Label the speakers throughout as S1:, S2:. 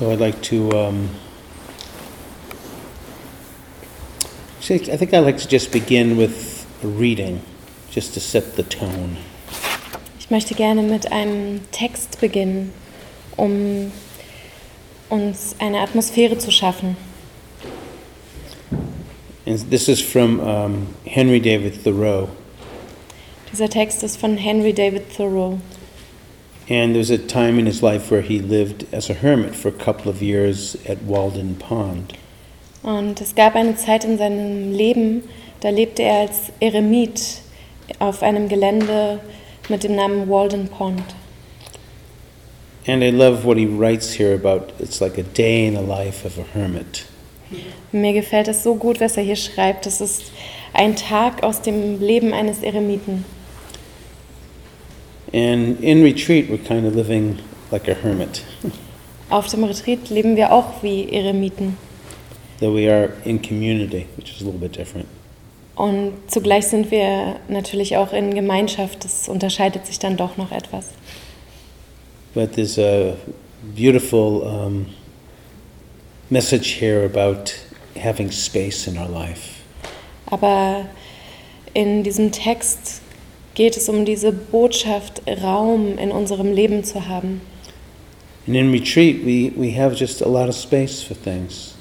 S1: So I'd like to. Um, actually, I think I'd like to just begin with a reading, just to set the tone.
S2: Ich möchte gerne mit einem Text beginnen, um uns eine Atmosphäre zu schaffen.
S1: And this is from um, Henry David Thoreau.
S2: Dieser Text ist von Henry David Thoreau.
S1: And there was a time in his life where he lived as a hermit for a couple of years at Walden Pond.
S2: Und es gab eine Zeit in seinem Leben, da lebte er als Eremit auf einem Gelände mit dem Namen Walden Pond.
S1: And I love what he writes here about it's like a day in the life of a hermit.
S2: Mir gefällt es so gut, was er hier schreibt. Es ist ein Tag aus dem Leben eines Eremiten.
S1: And in retreat, we're kind of living like a hermit,
S2: Auf dem Retreat leben wir auch wie Eremiten.
S1: though we are in community, which is a little bit different.
S2: Und zugleich sind wir natürlich auch in Gemeinschaft. Das unterscheidet sich dann doch noch etwas.
S1: But there's a beautiful um, message here about having space in our life.
S2: Aber in diesem Text geht es um diese Botschaft, Raum in unserem Leben zu haben.
S1: And in retreat, we, we have just a lot of space for things.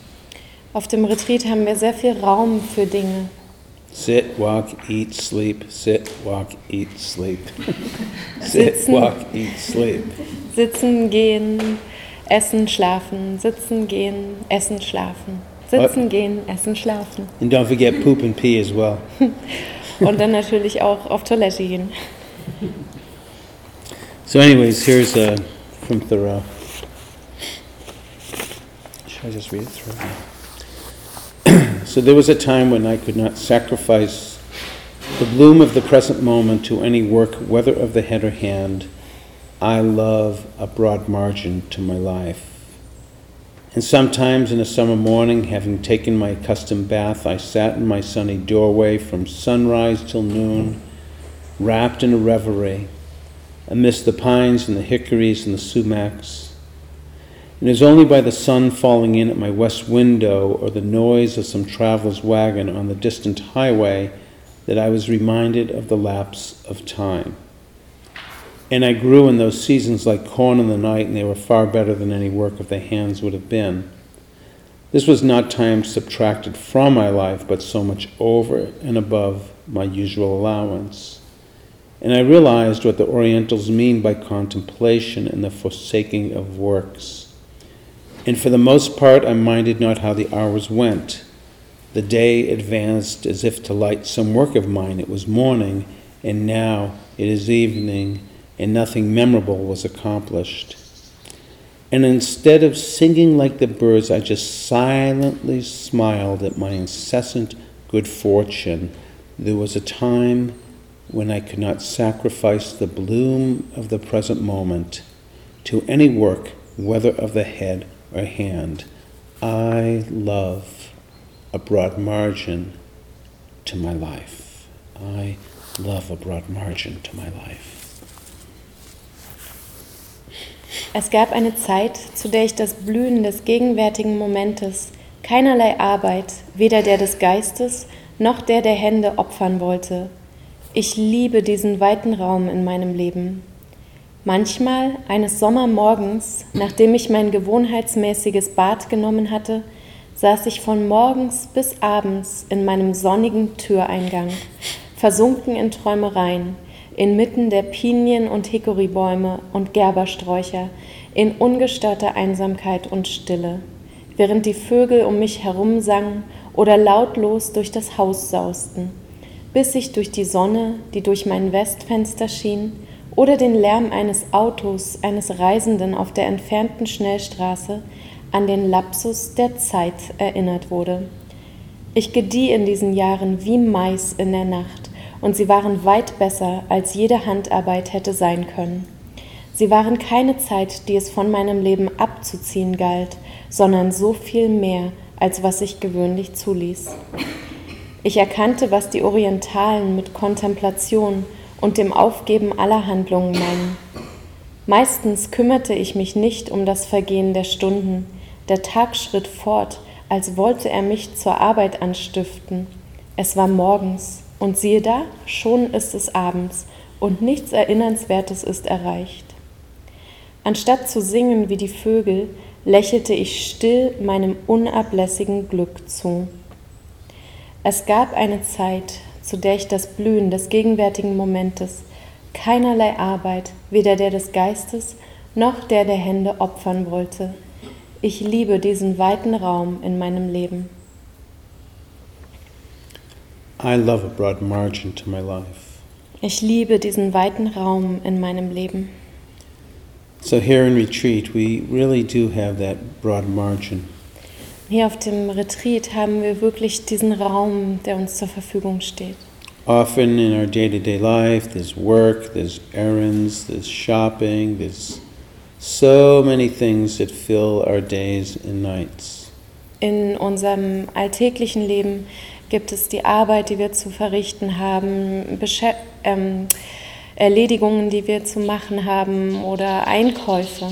S2: Auf dem Retreat haben wir sehr viel Raum für Dinge.
S1: Sit, walk, eat, sleep. Sit, walk, eat, sleep. Sit,
S2: Sitzen.
S1: walk, eat, sleep.
S2: Sitzen, gehen, essen, schlafen. Sitzen, gehen, essen, schlafen. Sitzen, gehen, essen, schlafen.
S1: And don't forget poop and pee as well.
S2: Und dann natürlich auch auf Toilette gehen.
S1: So, anyways, here's uh, from Thoreau. Should I just read it through? so, there was a time when I could not sacrifice the bloom of the present moment to any work, whether of the head or hand. I love a broad margin to my life. And sometimes in a summer morning, having taken my accustomed bath, I sat in my sunny doorway from sunrise till noon, wrapped in a reverie amidst the pines and the hickories and the sumacs. And it is only by the sun falling in at my west window or the noise of some traveler's wagon on the distant highway that I was reminded of the lapse of time. And I grew in those seasons like corn in the night, and they were far better than any work of the hands would have been. This was not time subtracted from my life, but so much over and above my usual allowance. And I realized what the Orientals mean by contemplation and the forsaking of works. And for the most part, I minded not how the hours went. The day advanced as if to light some work of mine. It was morning, and now it is evening, and nothing memorable was accomplished. And instead of singing like the birds, I just silently smiled at my incessant good fortune. There was a time when I could not sacrifice the bloom of the present moment to any work, whether of the head or hand. I love a broad margin to my life. I love a broad margin to my life.
S2: Es gab eine Zeit, zu der ich das Blühen des gegenwärtigen Momentes, keinerlei Arbeit, weder der des Geistes noch der der Hände opfern wollte. Ich liebe diesen weiten Raum in meinem Leben. Manchmal, eines Sommermorgens, nachdem ich mein gewohnheitsmäßiges Bad genommen hatte, saß ich von morgens bis abends in meinem sonnigen Türeingang, versunken in Träumereien, inmitten der Pinien- und Hickorybäume und Gerbersträucher, in ungestörter Einsamkeit und Stille, während die Vögel um mich herum sangen oder lautlos durch das Haus sausten, bis ich durch die Sonne, die durch mein Westfenster schien, oder den Lärm eines Autos eines Reisenden auf der entfernten Schnellstraße an den Lapsus der Zeit erinnert wurde. Ich gedieh in diesen Jahren wie Mais in der Nacht, und sie waren weit besser, als jede Handarbeit hätte sein können. Sie waren keine Zeit, die es von meinem Leben abzuziehen galt, sondern so viel mehr, als was ich gewöhnlich zuließ. Ich erkannte, was die Orientalen mit Kontemplation und dem Aufgeben aller Handlungen meinen. Meistens kümmerte ich mich nicht um das Vergehen der Stunden. Der Tag schritt fort, als wollte er mich zur Arbeit anstiften. Es war morgens, und siehe da, schon ist es abends, und nichts Erinnernswertes ist erreicht. Anstatt zu singen wie die Vögel, lächelte ich still meinem unablässigen Glück zu. Es gab eine Zeit, zu der ich das Blühen des gegenwärtigen Momentes, keinerlei Arbeit, weder der des Geistes noch der der Hände opfern wollte. Ich liebe diesen weiten Raum in meinem Leben.
S1: I love a broad margin to my life.
S2: Ich liebe diesen weiten Raum in meinem Leben.
S1: So here in retreat, we really do have that broad margin.
S2: Hier auf dem Retreat haben wir wirklich diesen Raum, der uns zur Verfügung steht.
S1: Often in our day to day life, there's work, there's errands, there's shopping, there's so many things that fill our days and nights.
S2: In unserem alltäglichen Leben gibt es die Arbeit, die wir zu verrichten haben, Beschä ähm, Erledigungen, die wir zu machen haben oder Einkäufe.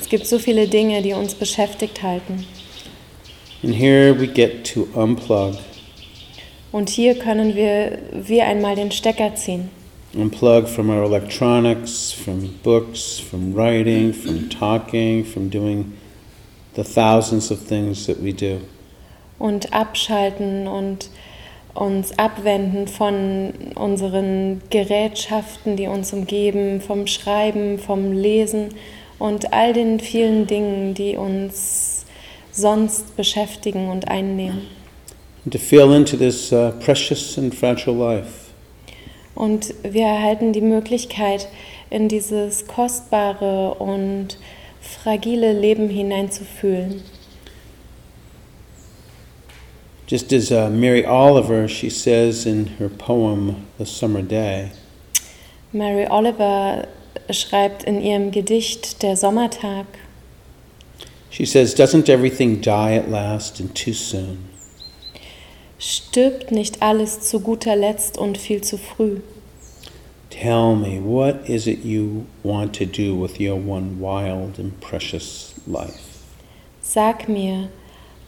S2: Es gibt so viele Dinge, die uns beschäftigt halten.
S1: And here we get to unplug.
S2: Und hier können wir wie einmal den Stecker ziehen.
S1: Unplug from our electronics, from books, from writing, from talking, from doing the thousands of things that we do.
S2: Und abschalten und uns abwenden von unseren Gerätschaften, die uns umgeben, vom Schreiben, vom Lesen und all den vielen Dingen, die uns sonst beschäftigen und einnehmen.
S1: And to feel into this uh, precious and fragile life.
S2: Und wir erhalten die Möglichkeit, in dieses kostbare und fragile Leben hineinzufühlen.
S1: Just as uh, Mary Oliver, she says in her poem, The Summer Day,
S2: Mary Oliver schreibt in ihrem Gedicht Der Sommertag,
S1: she says, Doesn't everything die at last and too soon?
S2: stirbt nicht alles zu guter Letzt und viel zu früh.
S1: Tell me, what is it you want to do with your one wild and precious life?
S2: Sag mir,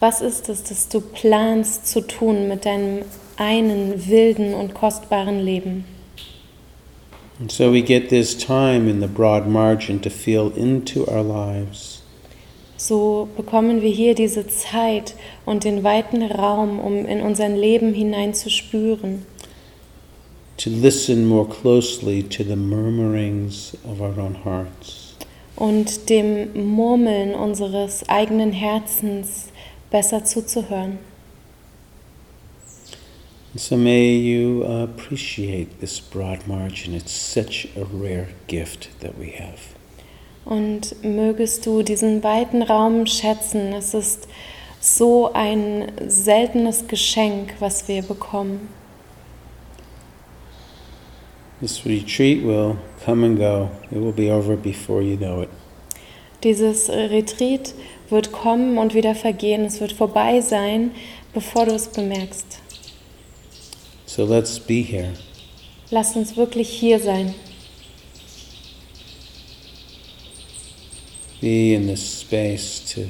S2: was ist es, das du planst zu tun mit deinem einen wilden und kostbaren Leben?
S1: And so we get this time in the broad margin to feel into our lives.
S2: So bekommen wir hier diese Zeit und den weiten Raum, um in unser Leben hineinzuspüren,
S1: to listen more closely to the murmurings of our own hearts.
S2: und dem Murmeln unseres eigenen Herzens besser zuzuhören.
S1: So may you appreciate this broad margin. It's such a rare gift that we have.
S2: Und mögest du diesen weiten Raum schätzen. Es ist so ein seltenes Geschenk, was wir bekommen.
S1: This retreat will come and go. It will be over before you know it.
S2: Dieses Retreat wird kommen und wieder vergehen. Es wird vorbei sein, bevor du es bemerkst.
S1: So let's be here.
S2: Lass uns wirklich hier sein.
S1: Be in this space to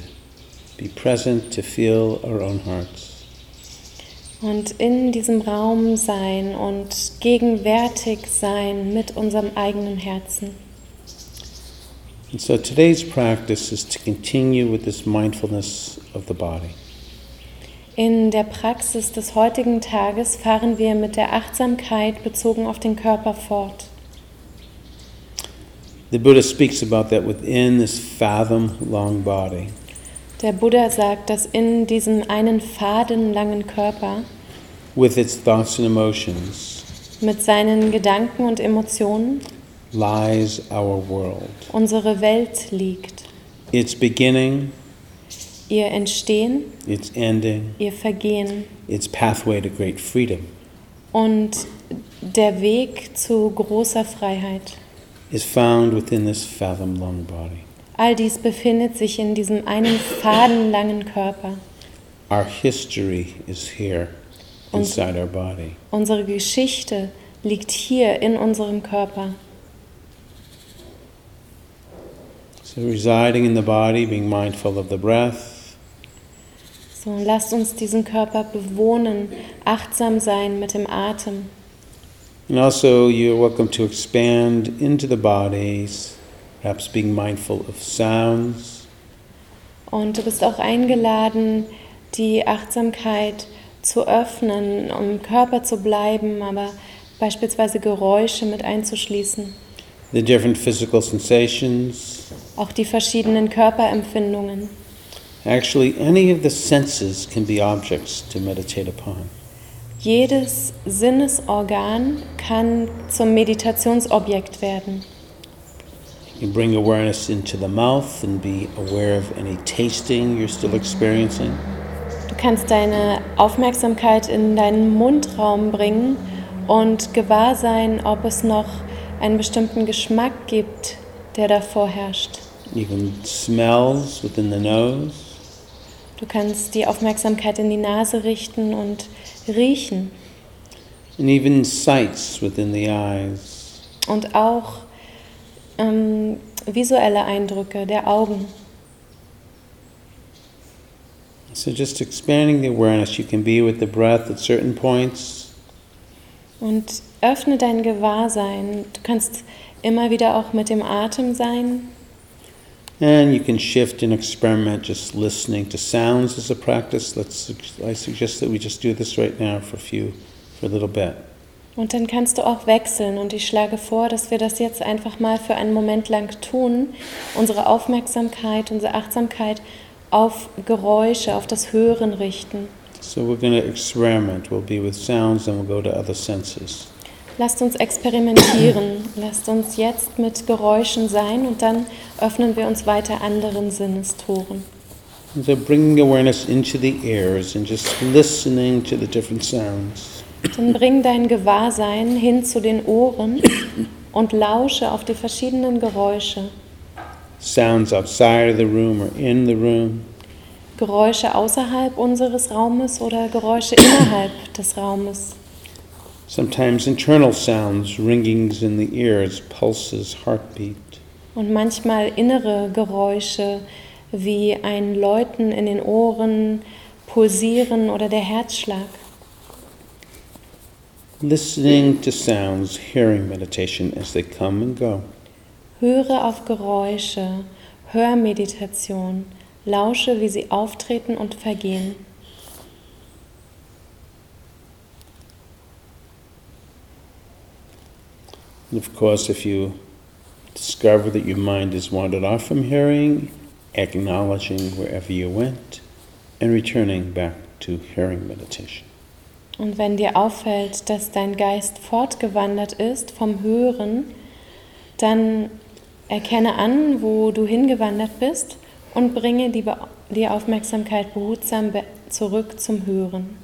S1: be present, to feel our own hearts.
S2: Und in diesem Raum sein und gegenwärtig sein mit unserem eigenen Herzen.
S1: And so today's practice is to continue with this mindfulness of the body.
S2: In der Praxis des heutigen Tages fahren wir mit der Achtsamkeit bezogen auf den Körper fort.
S1: The Buddha speaks about that within this fathom long body.
S2: Der Buddha sagt, dass in diesem einen fadenlangen Körper
S1: with its thoughts and emotions
S2: mit seinen Gedanken und Emotionen
S1: lies our world.
S2: unsere Welt liegt.
S1: Its beginning,
S2: Ihr Entstehen,
S1: its ending,
S2: ihr Vergehen
S1: its pathway to great freedom
S2: und der Weg zu großer Freiheit.
S1: is found within this fathom long body.
S2: All dies befindet sich in diesem einen fadenlangen Körper.
S1: Our history is here inside our body.
S2: Unsere Geschichte liegt hier in unserem Körper.
S1: So residing in the body, being mindful of the breath,
S2: So, lasst uns diesen Körper bewohnen, achtsam sein mit dem Atem.
S1: and also you're welcome to expand into the bodies, perhaps being mindful of sounds,
S2: Und du bist auch eingeladen, die Achtsamkeit zu öffnen, um im Körper zu bleiben, aber beispielsweise Geräusche mit einzuschließen.
S1: the different physical sensations.
S2: Auch die verschiedenen Körperempfindungen.
S1: Actually, any of the senses can be objects to meditate upon.
S2: Jedes Sinnesorgan kann zum Meditationsobjekt werden.
S1: You bring awareness into the mouth and be aware of any tasting you're still experiencing.
S2: Du kannst deine Aufmerksamkeit in deinen Mundraum bringen und gewahr sein, ob es noch einen bestimmten Geschmack gibt, der davor herrscht.
S1: Even smells within the nose.
S2: Du kannst die Aufmerksamkeit in die Nase richten und riechen
S1: and even sights within the eyes.
S2: und auch ähm, visuelle Eindrücke der Augen.
S1: So just expanding the awareness, you can be with the breath at certain points,
S2: Und öffne dein Gewahrsein. Du kannst immer wieder auch mit dem Atem sein.
S1: And you can shift and experiment just listening to sounds as a practice. Let's I suggest that we just do this right now for a few for a little bit.
S2: Und dann kannst du auch wechseln. Und ich schlage vor, dass wir das jetzt einfach mal für einen Moment lang tun. Unsere Aufmerksamkeit, unsere Achtsamkeit auf Geräusche, auf das Hören richten.
S1: So we're going to experiment. We'll be with sounds and we'll go to other senses.
S2: Lasst uns experimentieren. Lasst uns jetzt mit Geräuschen sein und dann öffnen wir uns weiter anderen Sinnestoren.
S1: And so bringing awareness into the ears and just listening to the different sounds.
S2: Dann bring dein Gewahrsein hin zu den Ohren und lausche auf die verschiedenen Geräusche.
S1: Sounds outside of the room or in the room.
S2: Geräusche außerhalb unseres Raumes oder Geräusche innerhalb des Raumes.
S1: Sometimes internal sounds, ringings in the ears, pulses, heartbeat.
S2: Und manchmal innere Geräusche wie ein Läuten in den Ohren, Pulsieren oder der Herzschlag.
S1: Listening to sounds, hearing meditation as they come and go.
S2: Höre auf Geräusche, Hörmeditation, lausche, wie sie auftreten und vergehen.
S1: And of course, if you discover that your mind has wandered off from hearing, acknowledging wherever you went and returning back to hearing meditation.
S2: Und wenn dir auffällt, dass dein Geist fortgewandert ist vom Hören, dann erkenne an, wo du hingewandert bist und bringe die, Be die Aufmerksamkeit behutsam be zurück zum Hören.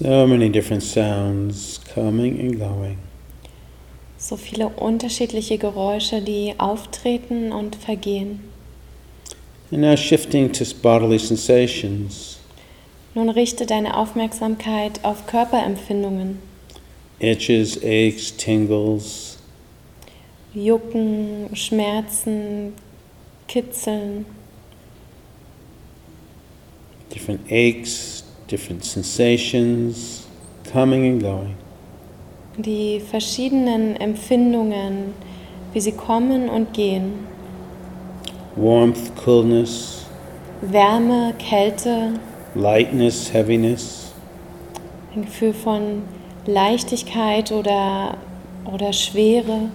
S1: So many different sounds coming and going.
S2: So viele unterschiedliche Geräusche, die auftreten und vergehen.
S1: And now shifting to bodily sensations,
S2: Nun richte deine Aufmerksamkeit auf Körperempfindungen.
S1: itches, aches, tingles,
S2: Jucken, Schmerzen, Kitzeln.
S1: different aches, different sensations, coming and going.
S2: Die verschiedenen Empfindungen, wie sie kommen und gehen.
S1: Warmth, coolness,
S2: Wärme, Kälte,
S1: lightness, heaviness,
S2: ein Gefühl von Leichtigkeit oder, oder Schwere.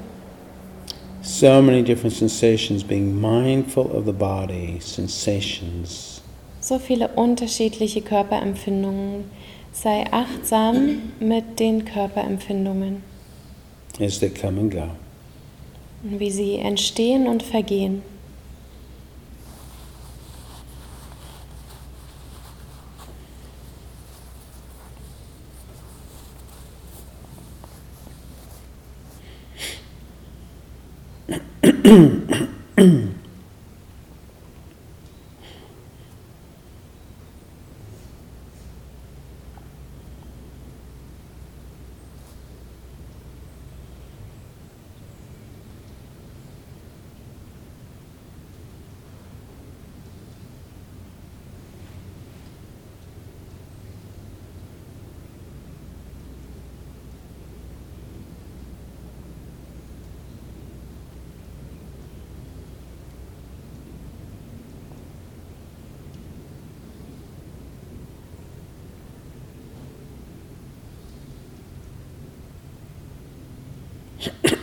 S1: so many different sensations, being mindful of the body, sensations.
S2: So viele unterschiedliche Körperempfindungen. Sei achtsam mit den Körperempfindungen,
S1: as they come and go.
S2: wie sie entstehen und vergehen.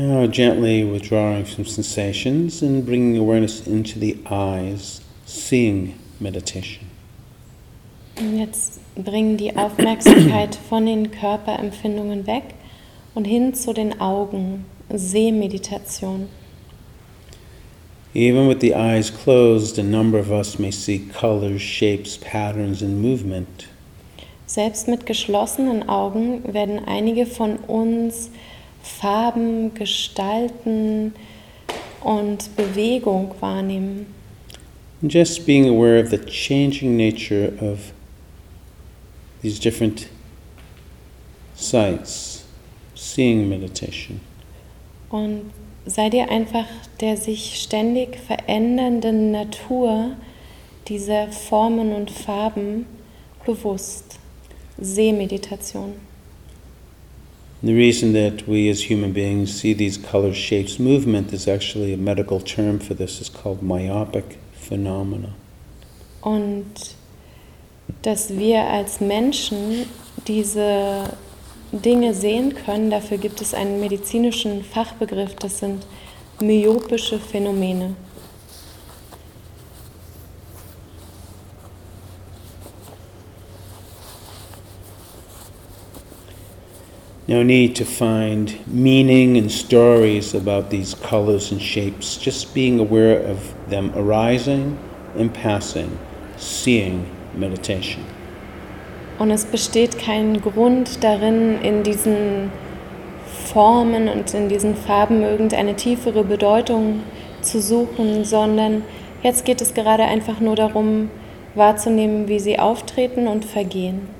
S1: now gently withdrawing some sensations and bringing awareness into the eyes, seeing meditation.
S2: Und jetzt bringen die Aufmerksamkeit von den Körperempfindungen weg und hin zu den Augen. Sehmeditation.
S1: Even with the eyes closed, a number of us may see colors, shapes, patterns, and movement.
S2: Selbst mit geschlossenen Augen werden einige von uns Farben, Gestalten und Bewegung wahrnehmen.
S1: Just being aware of the changing nature of these different sights, seeing meditation.
S2: Und sei dir einfach der sich ständig verändernden Natur dieser Formen und Farben bewusst. Sehmeditation.
S1: The reason that we as human beings see these colors, shapes, movement is actually a medical term for this. It's called myopic phenomena.
S2: Und dass wir als Menschen diese Dinge sehen können, dafür gibt es einen medizinischen Fachbegriff, das sind myopische Phänomene.
S1: No need to find meaning and stories about these colors and shapes, just being aware of them arising and passing, seeing meditation.
S2: Und es besteht kein Grund darin, in diesen Formen und in diesen Farben irgendeine tiefere Bedeutung zu suchen, sondern jetzt geht es gerade einfach nur darum, wahrzunehmen, wie sie auftreten und vergehen.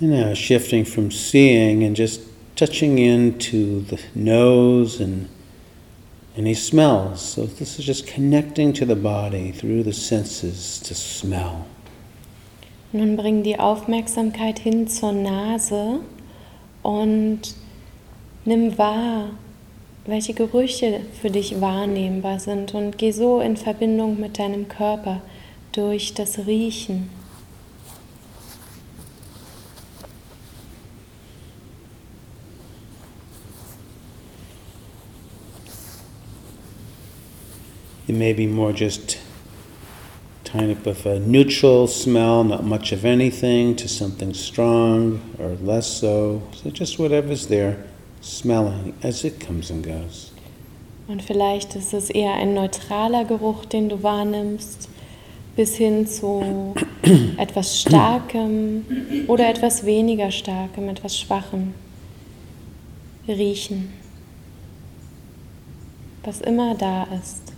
S1: And now shifting from seeing and just touching into the nose and any smells. So this is just connecting to the body through the senses to smell.
S2: Nun bring die Aufmerksamkeit hin zur Nase und nimm wahr, welche Gerüche für dich wahrnehmbar sind und geh so in Verbindung mit deinem Körper durch das Riechen.
S1: It may be more just kind of a neutral smell, not much of anything, to something strong or less so. So just whatever's there, smelling as it comes and goes.
S2: Und vielleicht ist es eher ein neutraler Geruch, den du wahrnimmst, bis hin zu etwas Starkem oder etwas weniger Starkem, etwas Schwachem. Riechen. Was immer da ist.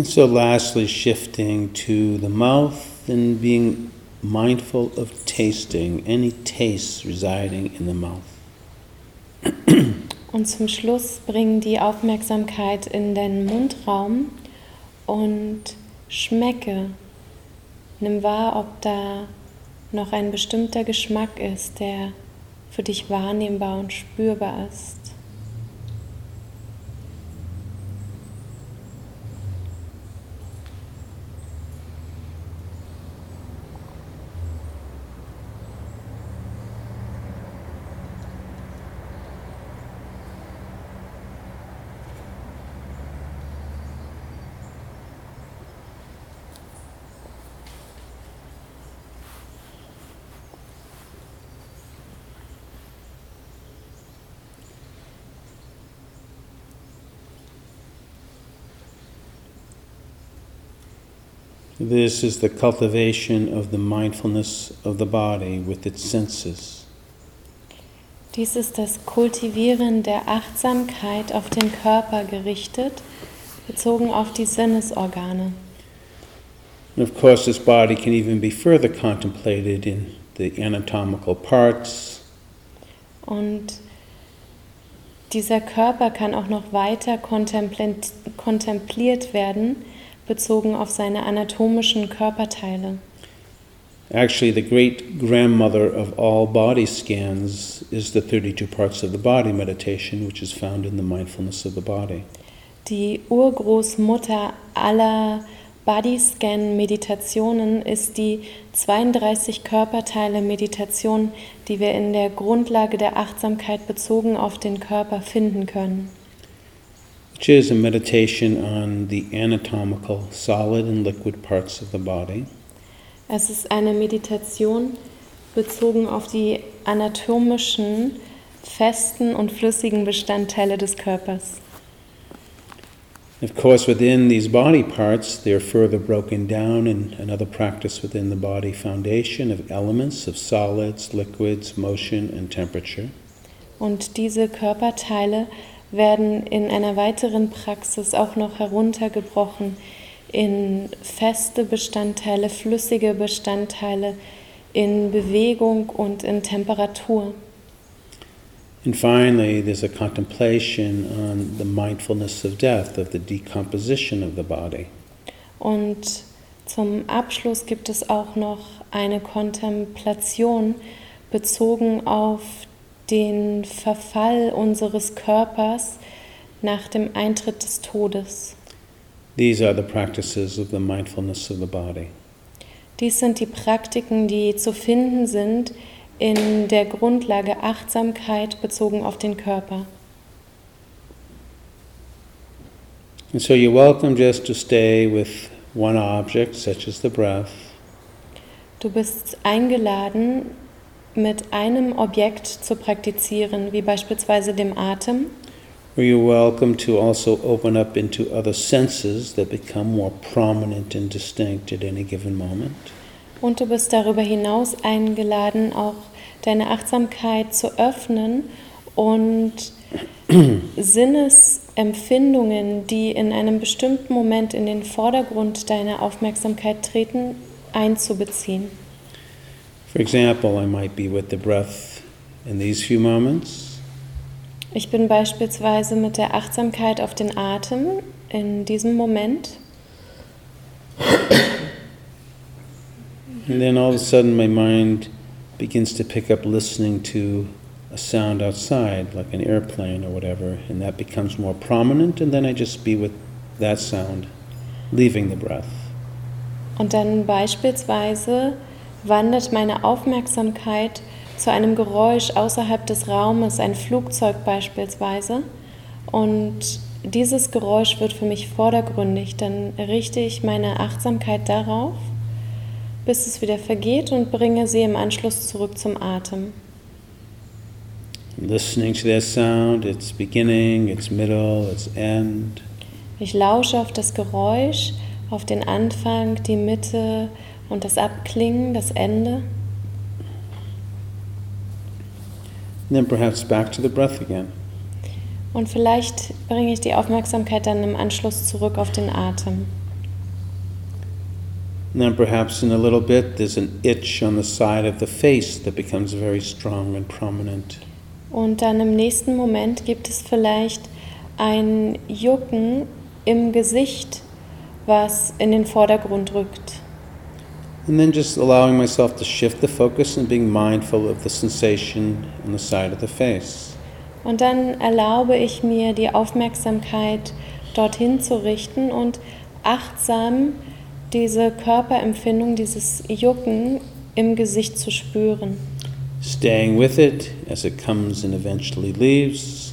S1: And so, lastly, shifting to the mouth and being mindful of tasting any tastes residing in the mouth.
S2: Und zum Schluss bring die Aufmerksamkeit in den Mundraum und schmecke. Nimm wahr, ob da noch ein bestimmter Geschmack ist, der für dich wahrnehmbar und spürbar ist.
S1: This is the cultivation of the mindfulness of the body with its senses.
S2: Dies ist das Kultivieren der Achtsamkeit auf den Körper gerichtet, bezogen auf die Sinnesorgane.
S1: And of course, this body can even be further contemplated in the anatomical parts,
S2: Und dieser Körper kann auch noch weiter kontempli- kontempliert werden, bezogen auf seine anatomischen Körperteile.
S1: Actually, the great grandmother of all body scans is the 32 parts of the body meditation, which is found in the mindfulness of the body.
S2: Die Urgroßmutter aller Bodyscan-Meditationen ist die 32 Körperteile-Meditation, die wir in der Grundlage der Achtsamkeit bezogen auf den Körper finden können.
S1: Which is a meditation on the anatomical, solid and liquid parts of the body,
S2: Es ist eine Meditation bezogen auf die anatomischen, festen und flüssigen Bestandteile des Körpers.
S1: Of course, within these body parts, they're further broken down in another practice within the body foundation of elements of solids, liquids, motion, and temperature.
S2: Und diese Körperteile werden in einer weiteren Praxis auch noch heruntergebrochen in feste Bestandteile, flüssige Bestandteile, in Bewegung und in Temperatur.
S1: And finally, there's a contemplation on the mindfulness of death, of the decomposition of the body.
S2: Und zum Abschluss gibt es auch noch eine Kontemplation bezogen auf den Verfall unseres Körpers nach dem Eintritt des Todes.
S1: These are the practices of the mindfulness of the body.
S2: Dies sind die Praktiken, die zu finden sind in der Grundlage Achtsamkeit bezogen auf den Körper.
S1: And so you're welcome just to stay with one object, such as the breath,
S2: Du bist eingeladen, mit einem Objekt zu praktizieren, wie beispielsweise dem Atem.
S1: or you're welcome to also open up into other senses that become more prominent and distinct at any given moment.
S2: Und du bist darüber hinaus eingeladen, auch deine Achtsamkeit zu öffnen und Sinnesempfindungen, die in einem bestimmten Moment in den Vordergrund deiner Aufmerksamkeit treten, einzubeziehen.
S1: For example, I might be with the breath in these few moments,
S2: Ich bin beispielsweise mit der Achtsamkeit auf den Atem in diesem Moment
S1: and then all of a sudden my mind begins to pick up listening to a sound outside, like an airplane or whatever, and that becomes more prominent, and then I just be with that sound, leaving the breath.
S2: und dann beispielsweise wandert meine Aufmerksamkeit zu einem Geräusch außerhalb des Raumes, ein Flugzeug beispielsweise. Und dieses Geräusch wird für mich vordergründig. Dann richte ich meine Achtsamkeit darauf, bis es wieder vergeht und bringe sie im Anschluss zurück zum Atem.
S1: Listening to that sound, its beginning, its middle, its end.
S2: Ich lausche auf das Geräusch, auf den Anfang, die Mitte und das Abklingen, das Ende.
S1: And then perhaps back to the breath again.
S2: Und vielleicht bringe ich die Aufmerksamkeit dann im Anschluss zurück auf den Atem.
S1: And then perhaps in a little bit there's an itch on the side of the face that becomes very strong and prominent.
S2: Und dann im nächsten Moment gibt es vielleicht ein Jucken im Gesicht, was in den Vordergrund rückt.
S1: And then just allowing myself to shift the focus and being mindful of the sensation on the side of the face.
S2: Und dann erlaube ich mir, die Aufmerksamkeit dorthin zu richten und achtsam diese Körperempfindung, dieses Jucken im Gesicht zu spüren.
S1: Staying with it as it comes and eventually leaves.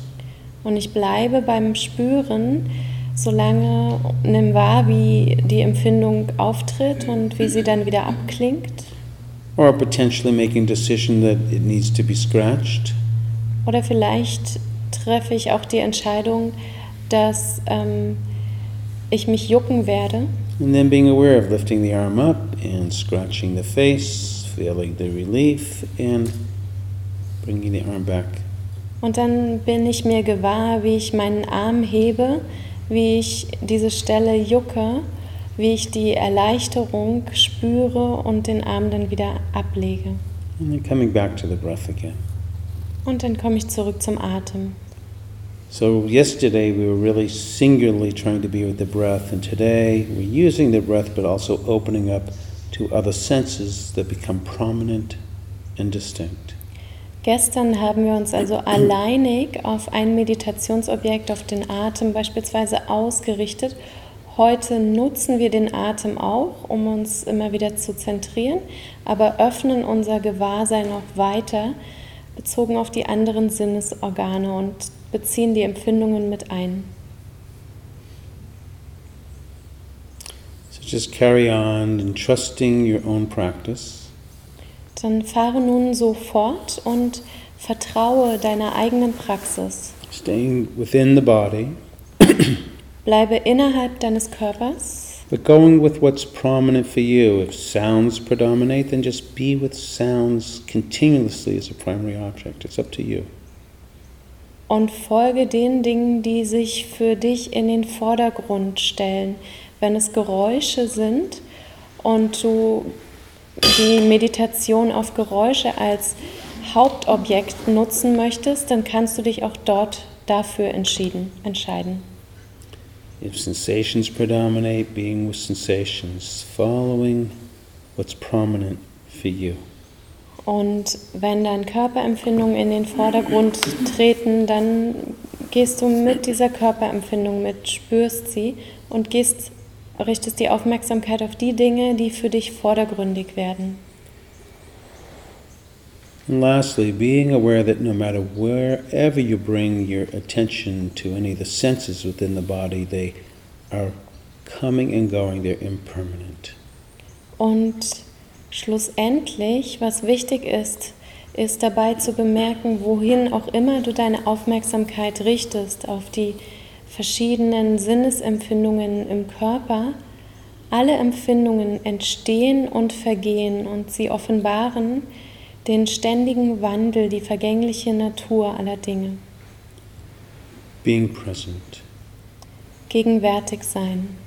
S2: Und ich bleibe beim Spüren, solange nimm wahr, wie die Empfindung auftritt und wie sie dann wieder abklingt.
S1: Or potentially making decision that it needs to be scratched.
S2: Oder vielleicht treffe ich auch die Entscheidung, dass ähm, ich mich jucken werde.
S1: And then being aware of lifting the arm up and scratching the face, feeling the relief, and bringing the arm back.
S2: Und dann bin ich mir gewahr, wie ich meinen Arm hebe, wie ich diese Stelle jucke, wie ich die Erleichterung spüre und den Arm dann wieder ablege.
S1: And then coming back to the breath again.
S2: Und dann komme ich zurück zum Atem.
S1: So, yesterday we were really singularly trying to be with the breath, and today we're using the breath but also opening up to other senses that become prominent and distinct.
S2: Gestern haben wir uns also alleinig auf ein Meditationsobjekt, auf den Atem beispielsweise ausgerichtet. Heute nutzen wir den Atem auch, um uns immer wieder zu zentrieren, aber öffnen unser Gewahrsein noch weiter, bezogen auf die anderen Sinnesorgane und beziehen die Empfindungen mit ein.
S1: So, just carry on and trusting your own practice.
S2: Dann fahre nun so fort und vertraue deiner eigenen Praxis.
S1: Staying within the body,
S2: Bleibe innerhalb deines Körpers,
S1: but going with what's prominent for you. If sounds predominate, then just be with sounds continuously as a primary object. It's up to you.
S2: und folge den Dingen, die sich für dich in den Vordergrund stellen. Wenn es Geräusche sind und du die Meditation auf Geräusche als Hauptobjekt nutzen möchtest, dann kannst du dich auch dort dafür entschieden, entscheiden.
S1: If sensations predominate, being with sensations, following what's prominent for you.
S2: Und wenn dann Körperempfindungen in den Vordergrund treten, dann gehst du mit dieser Körperempfindung mit, spürst sie und gehst, richtest die Aufmerksamkeit auf die Dinge, die für dich vordergründig werden.
S1: And lastly, being aware that no matter wherever you bring your attention to any of the senses within the body, they are coming and going, they're impermanent.
S2: Und schlussendlich, was wichtig ist, ist dabei zu bemerken, wohin auch immer du deine Aufmerksamkeit richtest, auf die verschiedenen Sinnesempfindungen im Körper. Alle Empfindungen entstehen und vergehen und sie offenbaren den ständigen Wandel, die vergängliche Natur aller Dinge.
S1: Being present.
S2: Gegenwärtig sein.